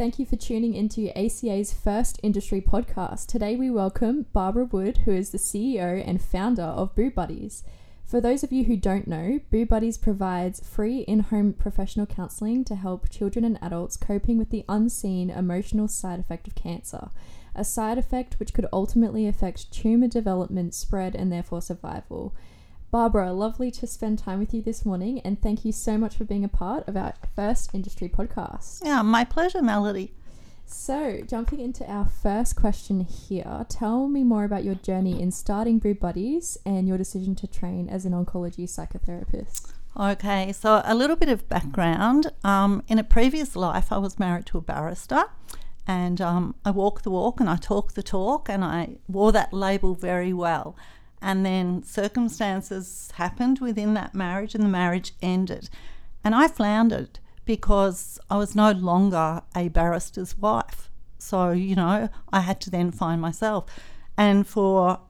Thank you for tuning into ACA's first industry podcast. Today we welcome Barbara Wood, who is the CEO and founder of Boob Buddies. For those of you who don't know, Boob Buddies provides free in home professional counselling to help children and adults coping with the unseen emotional side effect of cancer, a side effect which could ultimately affect tumour development, spread, and therefore survival. Barbara, lovely to spend time with you this morning, and thank you so much for being a part of our first industry podcast. Yeah, my pleasure, Melody. So, jumping into our first question here, tell me more about your journey in starting Boob Buddies and your decision to train as an oncology psychotherapist. Okay, so a little bit of background. Um, in a previous life, I was married to a barrister, and um, I walk the walk and I talk the talk, and I wore that label very well. And then circumstances happened within that marriage, and the marriage ended. And I floundered because I was no longer a barrister's wife. So, you know, I had to then find myself. And for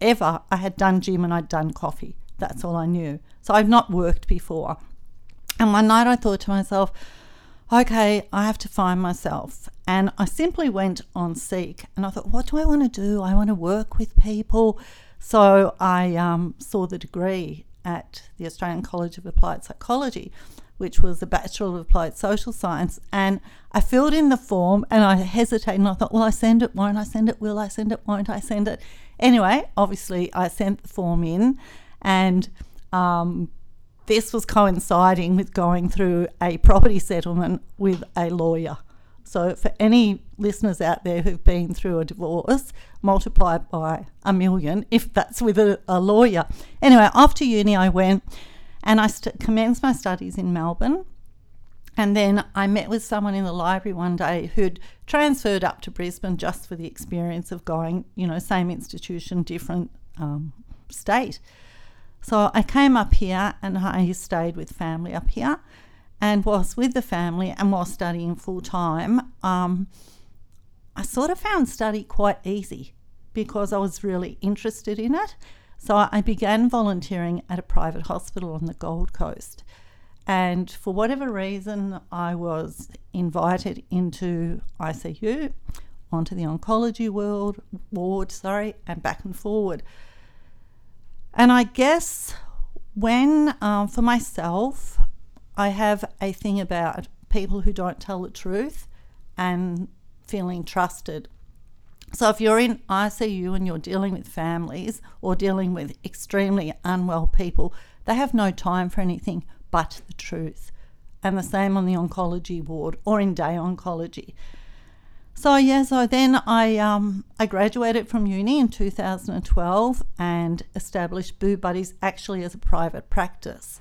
ever, I had done gym and I'd done coffee. That's all I knew. So I've not worked before. And one night I thought to myself, okay, I have to find myself. And I simply went on Seek and I thought, what do I want to do? I want to work with people. So I um, saw the degree at the Australian College of Applied Psychology which was a Bachelor of Applied Social Science. And I filled in the form and I hesitated and I thought, will I send it? Won't I send it? Will I send it? Won't I send it? Anyway, obviously, I sent the form in and um, this was coinciding with going through a property settlement with a lawyer. So, for any listeners out there who've been through a divorce, multiply by a million if that's with a, a lawyer. Anyway, after uni, I went and I st- commenced my studies in Melbourne. And then I met with someone in the library one day who'd transferred up to Brisbane just for the experience of going, you know, same institution, different um, state. So I came up here and I stayed with family up here and was with the family and was studying full time. Um, I sort of found study quite easy because I was really interested in it. So I began volunteering at a private hospital on the Gold Coast. And for whatever reason, I was invited into ICU, onto the oncology world, ward, sorry, and back and forward. And I guess when, um, for myself, I have a thing about people who don't tell the truth and feeling trusted. So, if you're in ICU and you're dealing with families or dealing with extremely unwell people, they have no time for anything but the truth. And the same on the oncology ward or in day oncology. So yeah, so then I um, I graduated from uni in 2012 and established Boob Buddies actually as a private practice.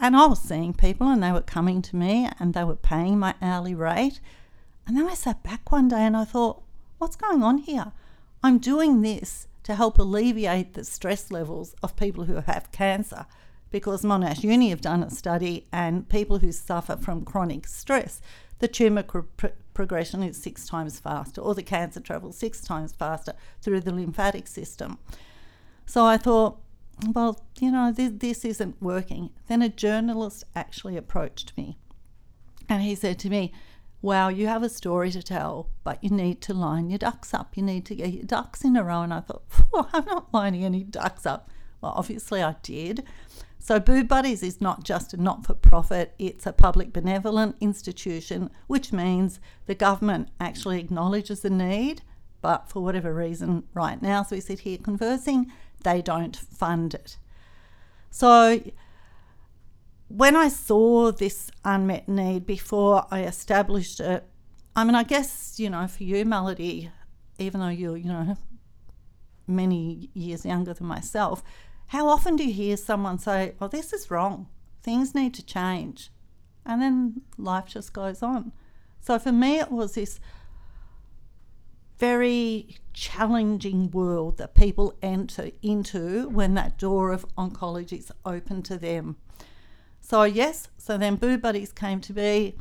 And I was seeing people and they were coming to me and they were paying my hourly rate. And then I sat back one day and I thought, what's going on here? I'm doing this to help alleviate the stress levels of people who have cancer because Monash Uni have done a study and people who suffer from chronic stress, the tumour pr- progression is six times faster or the cancer travels six times faster through the lymphatic system. So I thought, well, you know, this, this isn't working. Then a journalist actually approached me and he said to me, wow, you have a story to tell, but you need to line your ducks up. You need to get your ducks in a row. And I thought, I'm not lining any ducks up. Well, obviously I did. So, Boob Buddies is not just a not for profit, it's a public benevolent institution, which means the government actually acknowledges the need, but for whatever reason, right now, as we sit here conversing, they don't fund it. So, when I saw this unmet need before I established it, I mean, I guess, you know, for you, Melody, even though you're, you know, many years younger than myself, how often do you hear someone say, Well, this is wrong, things need to change? And then life just goes on. So for me, it was this very challenging world that people enter into when that door of oncology is open to them. So, yes, so then Boob Buddies came to be,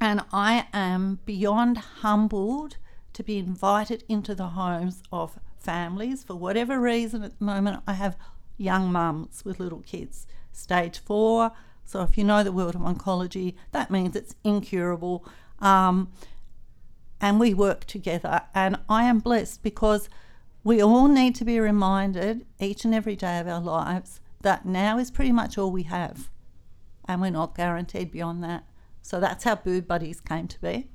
and I am beyond humbled to be invited into the homes of families. For whatever reason, at the moment, I have young mums with little kids, stage four. So, if you know the world of oncology, that means it's incurable. Um, and we work together. And I am blessed because we all need to be reminded each and every day of our lives that now is pretty much all we have. And we're not guaranteed beyond that. So that's how Boob Buddies came to be.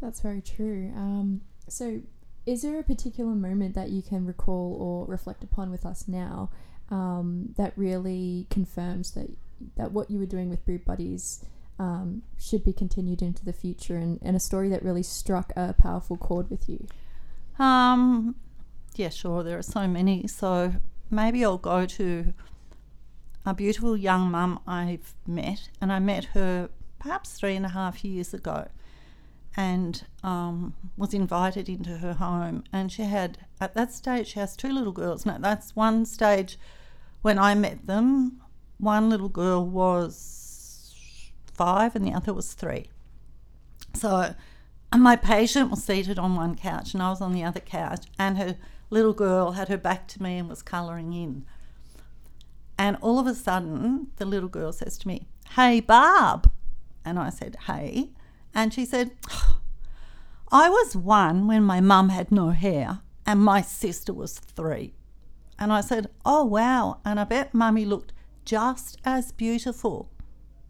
That's very true. Um, so, is there a particular moment that you can recall or reflect upon with us now um, that really confirms that that what you were doing with Boob Buddies um, should be continued into the future, and, and a story that really struck a powerful chord with you? Um, yeah, sure. There are so many. So maybe I'll go to a beautiful young mum I've met, and I met her perhaps three and a half years ago and um, was invited into her home. And she had, at that stage, she has two little girls. Now, that's one stage when I met them. One little girl was five and the other was three. So, my patient was seated on one couch and I was on the other couch, and her little girl had her back to me and was colouring in. And all of a sudden, the little girl says to me, Hey, Barb. And I said, Hey. And she said, I was one when my mum had no hair and my sister was three. And I said, Oh, wow. And I bet mummy looked just as beautiful.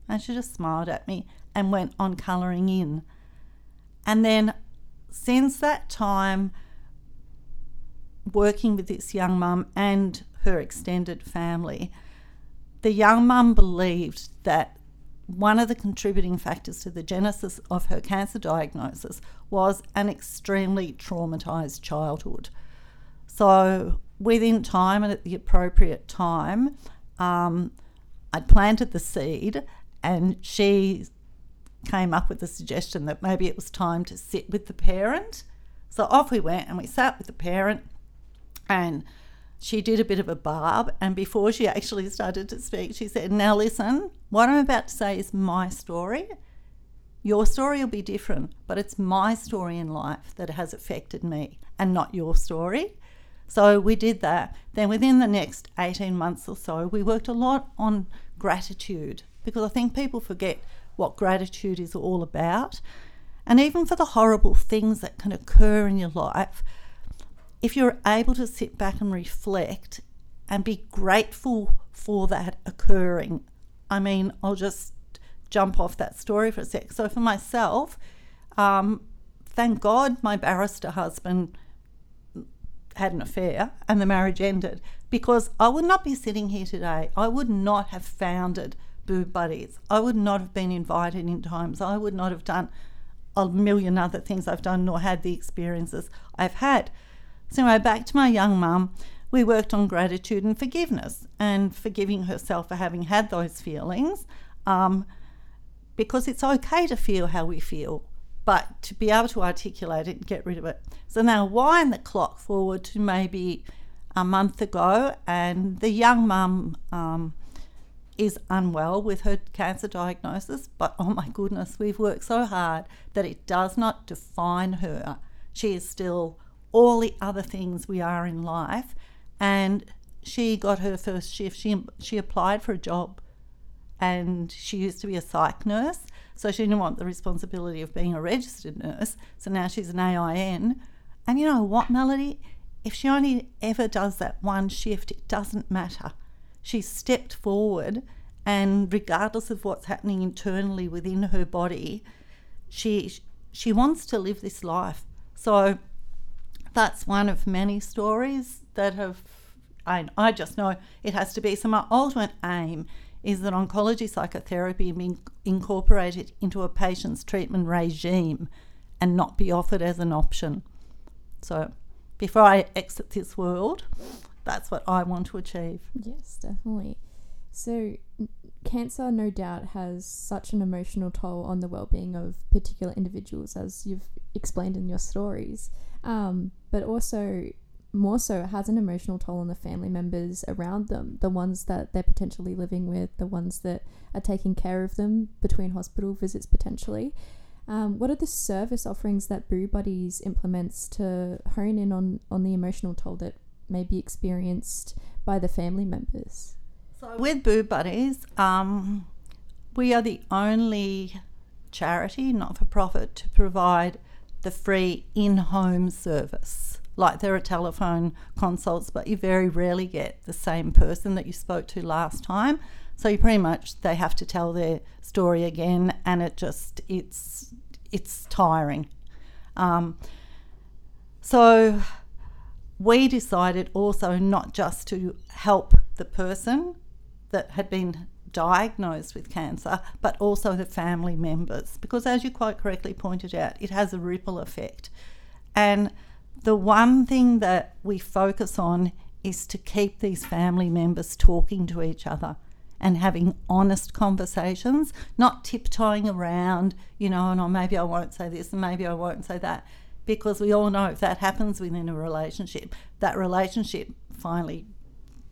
And she just smiled at me and went on colouring in. And then since that time, working with this young mum and her extended family, the young mum believed that one of the contributing factors to the genesis of her cancer diagnosis was an extremely traumatized childhood. So, within time and at the appropriate time, um, I planted the seed, and she came up with the suggestion that maybe it was time to sit with the parent. So, off we went and we sat with the parent, and she did a bit of a barb, and before she actually started to speak, she said, Now listen, what I'm about to say is my story. Your story will be different, but it's my story in life that has affected me and not your story. So we did that. Then within the next 18 months or so, we worked a lot on gratitude because I think people forget what gratitude is all about. And even for the horrible things that can occur in your life, if you're able to sit back and reflect and be grateful for that occurring, I mean, I'll just jump off that story for a sec. So, for myself, um, thank God my barrister husband had an affair and the marriage ended because I would not be sitting here today. I would not have founded Boob Buddies. I would not have been invited in times. I would not have done a million other things I've done nor had the experiences I've had. So, anyway, back to my young mum, we worked on gratitude and forgiveness and forgiving herself for having had those feelings um, because it's okay to feel how we feel, but to be able to articulate it and get rid of it. So, now wind the clock forward to maybe a month ago, and the young mum um, is unwell with her cancer diagnosis, but oh my goodness, we've worked so hard that it does not define her. She is still all the other things we are in life. And she got her first shift. She she applied for a job, and she used to be a psych nurse, so she didn't want the responsibility of being a registered nurse. So now she's an AIN. And you know what, Melody? If she only ever does that one shift, it doesn't matter. She stepped forward, and regardless of what's happening internally within her body, she she wants to live this life. So that's one of many stories that have, I, I just know it has to be. So, my ultimate aim is that oncology psychotherapy be incorporated into a patient's treatment regime and not be offered as an option. So, before I exit this world, that's what I want to achieve. Yes, definitely. So, cancer no doubt has such an emotional toll on the well-being of particular individuals as you've explained in your stories um, but also more so it has an emotional toll on the family members around them the ones that they're potentially living with the ones that are taking care of them between hospital visits potentially. Um, what are the service offerings that Boob Buddies implements to hone in on, on the emotional toll that may be experienced by the family members? So with Boob Buddies, um, we are the only charity, not for profit, to provide the free in home service. Like there are telephone consults, but you very rarely get the same person that you spoke to last time. So you pretty much they have to tell their story again, and it just it's it's tiring. Um, so we decided also not just to help the person that had been diagnosed with cancer, but also the family members, because as you quite correctly pointed out, it has a ripple effect. And the one thing that we focus on is to keep these family members talking to each other and having honest conversations, not tiptoeing around, you know, and oh, maybe I won't say this and maybe I won't say that. Because we all know if that happens within a relationship, that relationship finally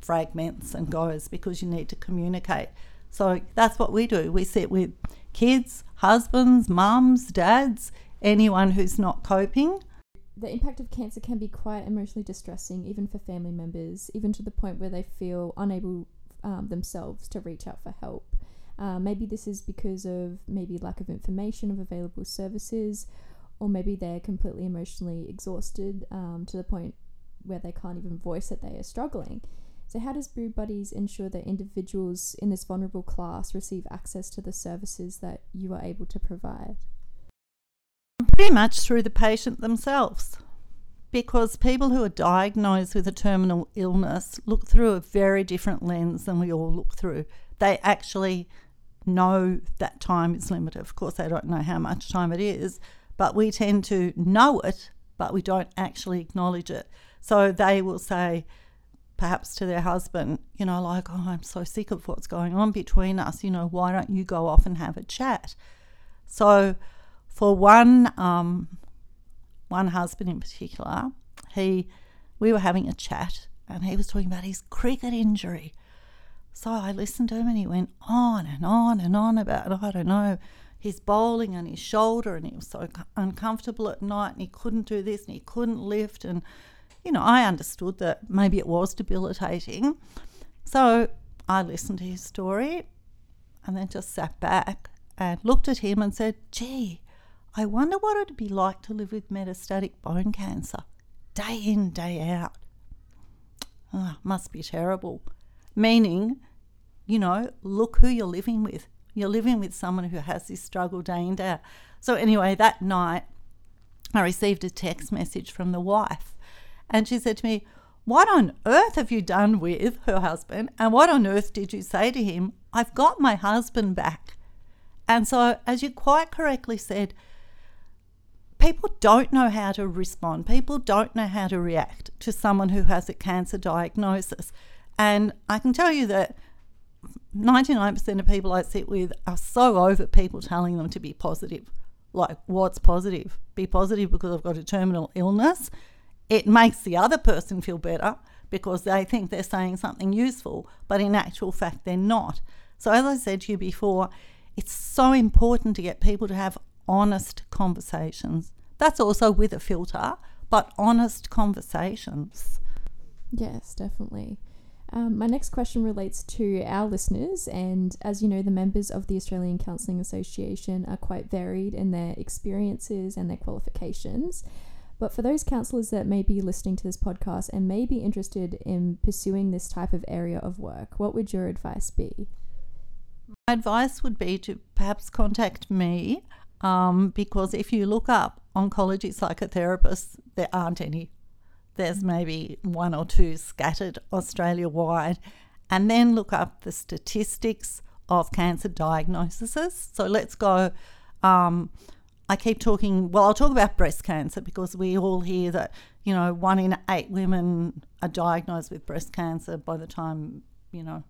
fragments and goes because you need to communicate. So that's what we do. We sit with kids, husbands, mums, dads, anyone who's not coping. The impact of cancer can be quite emotionally distressing, even for family members, even to the point where they feel unable um, themselves to reach out for help. Uh, maybe this is because of maybe lack of information of available services, or maybe they're completely emotionally exhausted um, to the point where they can't even voice that they are struggling. So, how does Boob Buddies ensure that individuals in this vulnerable class receive access to the services that you are able to provide? Pretty much through the patient themselves. Because people who are diagnosed with a terminal illness look through a very different lens than we all look through. They actually know that time is limited. Of course, they don't know how much time it is, but we tend to know it, but we don't actually acknowledge it. So they will say, perhaps to their husband, you know, like, oh, I'm so sick of what's going on between us, you know, why don't you go off and have a chat? So, for one, um, one husband in particular, he, we were having a chat and he was talking about his cricket injury. So I listened to him and he went on and on and on about, I don't know, his bowling and his shoulder and he was so uncomfortable at night and he couldn't do this and he couldn't lift and you know, I understood that maybe it was debilitating. So I listened to his story and then just sat back and looked at him and said, gee, I wonder what it'd be like to live with metastatic bone cancer day in, day out. Oh, must be terrible. Meaning, you know, look who you're living with. You're living with someone who has this struggle day in, day out. So, anyway, that night I received a text message from the wife and she said to me, What on earth have you done with her husband? And what on earth did you say to him? I've got my husband back. And so, as you quite correctly said, people don't know how to respond. People don't know how to react to someone who has a cancer diagnosis. And I can tell you that 99% of people I sit with are so over people telling them to be positive. Like, what's positive? Be positive because I've got a terminal illness it makes the other person feel better because they think they're saying something useful, but in actual fact, they're not. So, as I said to you before, it's so important to get people to have honest conversations. That's also with a filter, but honest conversations. Yes, definitely. Um, my next question relates to our listeners, and as you know, the members of the Australian Counselling Association are quite varied in their experiences and their qualifications. But for those counsellors that may be listening to this podcast and may be interested in pursuing this type of area of work, what would your advice be? My advice would be to perhaps contact me um, because if you look up oncology psychotherapists, there aren't any. There's maybe one or two scattered Australia wide. And then look up the statistics of cancer diagnoses. So let's go. Um, I keep talking, well, I'll talk about breast cancer because we all hear that, you know, one in eight women are diagnosed with breast cancer by the time, you know,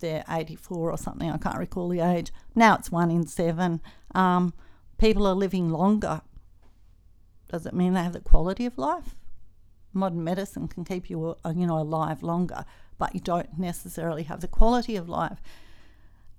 they're 84 or something. I can't recall the age. Now it's one in seven. Um, people are living longer. Does it mean they have the quality of life? Modern medicine can keep you, uh, you know, alive longer, but you don't necessarily have the quality of life.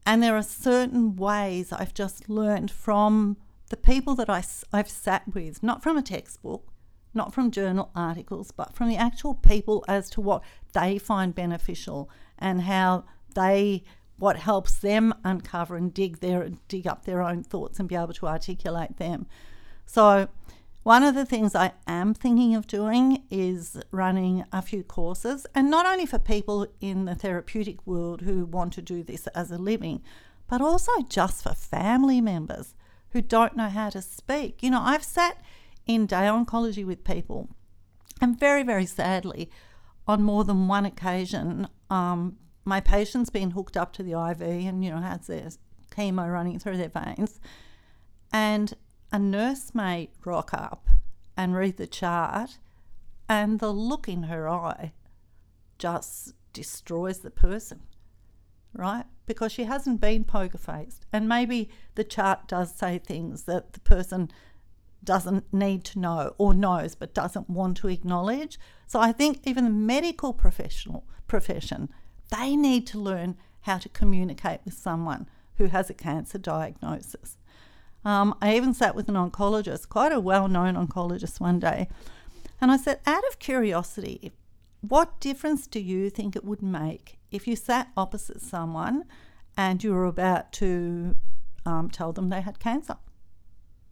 And there are certain ways I've just learned from the people that I, I've sat with, not from a textbook, not from journal articles, but from the actual people as to what they find beneficial and how they what helps them uncover and dig their dig up their own thoughts and be able to articulate them. So one of the things I am thinking of doing is running a few courses, and not only for people in the therapeutic world who want to do this as a living, but also just for family members who don't know how to speak. You know, I've sat in day oncology with people, and very, very sadly, on more than one occasion, um, my patient's been hooked up to the IV and, you know, has their chemo running through their veins. And a nurse may rock up and read the chart, and the look in her eye just destroys the person, right? Because she hasn't been poker faced. And maybe the chart does say things that the person doesn't need to know or knows but doesn't want to acknowledge. So I think even the medical professional profession, they need to learn how to communicate with someone who has a cancer diagnosis. Um, I even sat with an oncologist, quite a well known oncologist, one day, and I said, out of curiosity, what difference do you think it would make if you sat opposite someone and you were about to um, tell them they had cancer?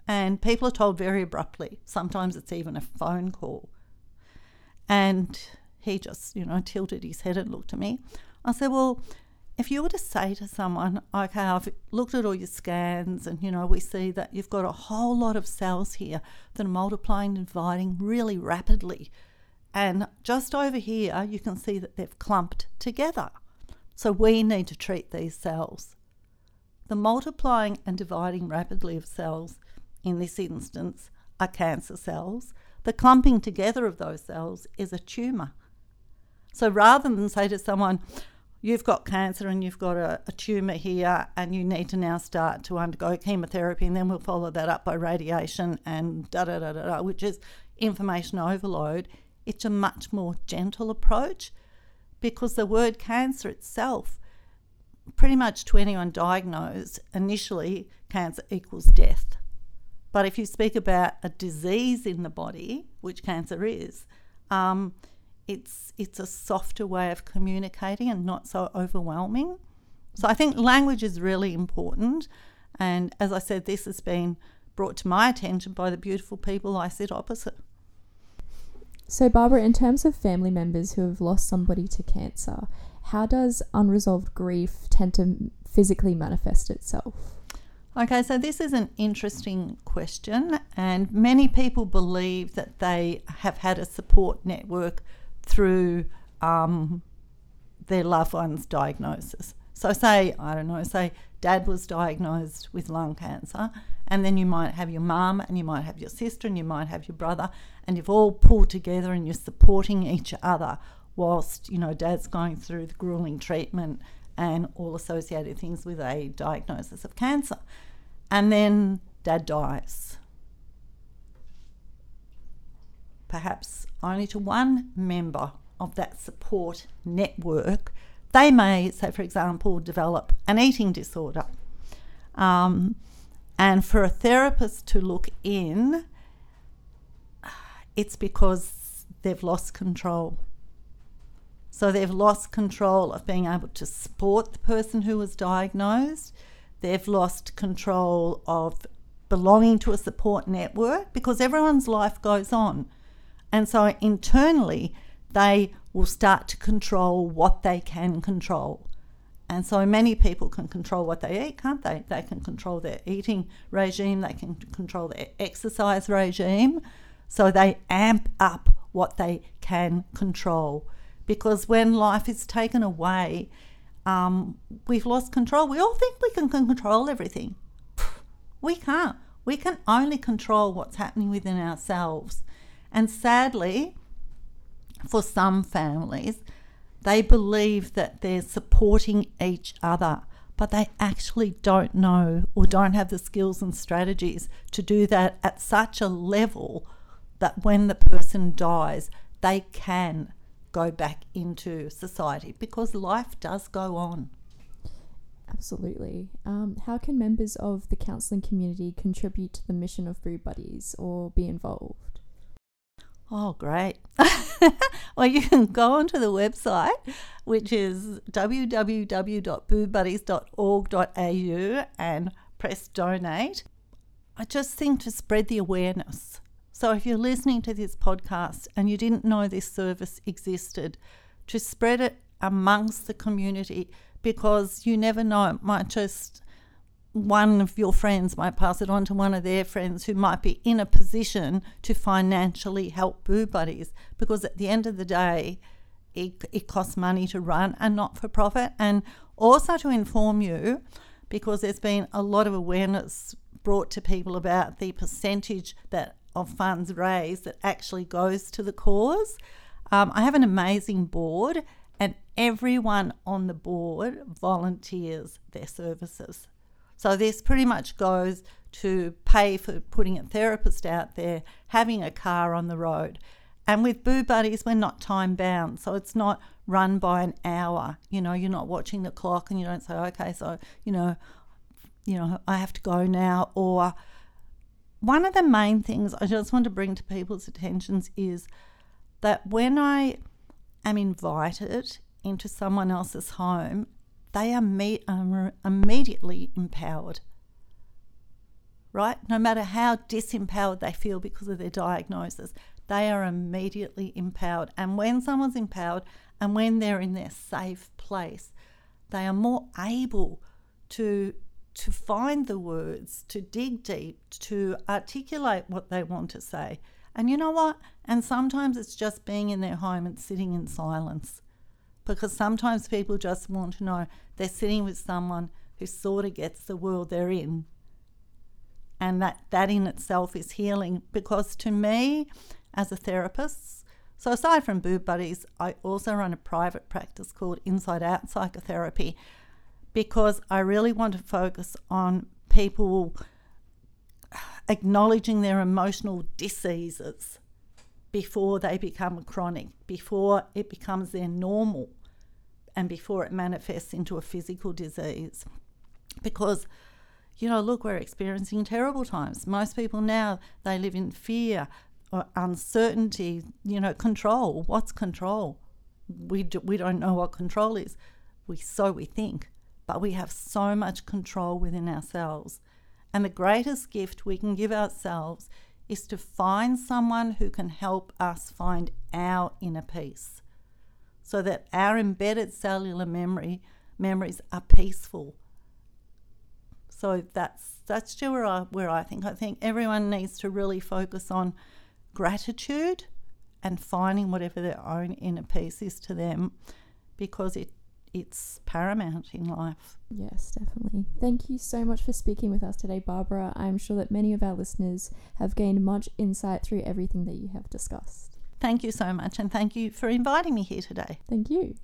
And people are told very abruptly. Sometimes it's even a phone call. And he just, you know, tilted his head and looked at me. I said, Well, if you were to say to someone, okay, I've looked at all your scans and you know we see that you've got a whole lot of cells here that are multiplying and dividing really rapidly. And just over here you can see that they've clumped together. So we need to treat these cells. The multiplying and dividing rapidly of cells in this instance are cancer cells. The clumping together of those cells is a tumour. So rather than say to someone, you've got cancer and you've got a, a tumour here and you need to now start to undergo chemotherapy and then we'll follow that up by radiation and da da da da, da which is information overload. It's a much more gentle approach because the word cancer itself, pretty much to anyone diagnosed, initially cancer equals death. But if you speak about a disease in the body, which cancer is, um, it's it's a softer way of communicating and not so overwhelming. So I think language is really important. And as I said, this has been brought to my attention by the beautiful people I sit opposite. So, Barbara, in terms of family members who have lost somebody to cancer, how does unresolved grief tend to physically manifest itself? Okay, so this is an interesting question, and many people believe that they have had a support network through um, their loved one's diagnosis. So, say, I don't know, say dad was diagnosed with lung cancer, and then you might have your mum, and you might have your sister, and you might have your brother, and you've all pulled together and you're supporting each other whilst, you know, dad's going through the grueling treatment and all associated things with a diagnosis of cancer. And then dad dies. Perhaps only to one member of that support network, they may, say, for example, develop an eating disorder. Um, and for a therapist to look in, it's because they've lost control. So they've lost control of being able to support the person who was diagnosed. They've lost control of belonging to a support network because everyone's life goes on. And so internally, they will start to control what they can control. And so many people can control what they eat, can't they? They can control their eating regime, they can control their exercise regime. So they amp up what they can control. Because when life is taken away, um, we've lost control. We all think we can control everything. We can't. We can only control what's happening within ourselves. And sadly, for some families, they believe that they're supporting each other, but they actually don't know or don't have the skills and strategies to do that at such a level that when the person dies, they can go back into society because life does go on. Absolutely. Um, how can members of the counselling community contribute to the mission of Boob Buddies or be involved? Oh, great. well, you can go onto the website, which is www.boobuddies.org.au and press donate. I just think to spread the awareness. So if you're listening to this podcast and you didn't know this service existed, to spread it amongst the community because you never know, it might just one of your friends might pass it on to one of their friends who might be in a position to financially help Boob Buddies because at the end of the day, it, it costs money to run a not for profit. And also to inform you, because there's been a lot of awareness brought to people about the percentage that of funds raised that actually goes to the cause. Um, I have an amazing board, and everyone on the board volunteers their services. So this pretty much goes to pay for putting a therapist out there, having a car on the road. And with Boob Buddies, we're not time bound. So it's not run by an hour. You know, you're not watching the clock and you don't say, okay, so, you know, you know, I have to go now. Or one of the main things I just want to bring to people's attentions is that when I am invited into someone else's home, they are, me- um, are immediately empowered. Right? No matter how disempowered they feel because of their diagnosis, they are immediately empowered. And when someone's empowered and when they're in their safe place, they are more able to to find the words, to dig deep, to articulate what they want to say. And you know what? And sometimes it's just being in their home and sitting in silence because sometimes people just want to know they're sitting with someone who sort of gets the world they're in. And that, that in itself is healing because to me, as a therapist, so aside from Boob Buddies, I also run a private practice called Inside Out Psychotherapy because I really want to focus on people acknowledging their emotional diseases before they become chronic, before it becomes their normal and before it manifests into a physical disease. Because, you know, look, we're experiencing terrible times. Most people now, they live in fear or uncertainty, you know, control. What's control? We, do, we don't know what control is. We so we think, but we have so much control within ourselves. And the greatest gift we can give ourselves is to find someone who can help us find our inner peace so that our embedded cellular memory memories are peaceful. So that's that's where I where I think I think everyone needs to really focus on gratitude and finding whatever their own inner peace is to them because it it's paramount in life. Yes, definitely. Thank you so much for speaking with us today, Barbara. I'm sure that many of our listeners have gained much insight through everything that you have discussed. Thank you so much, and thank you for inviting me here today. Thank you.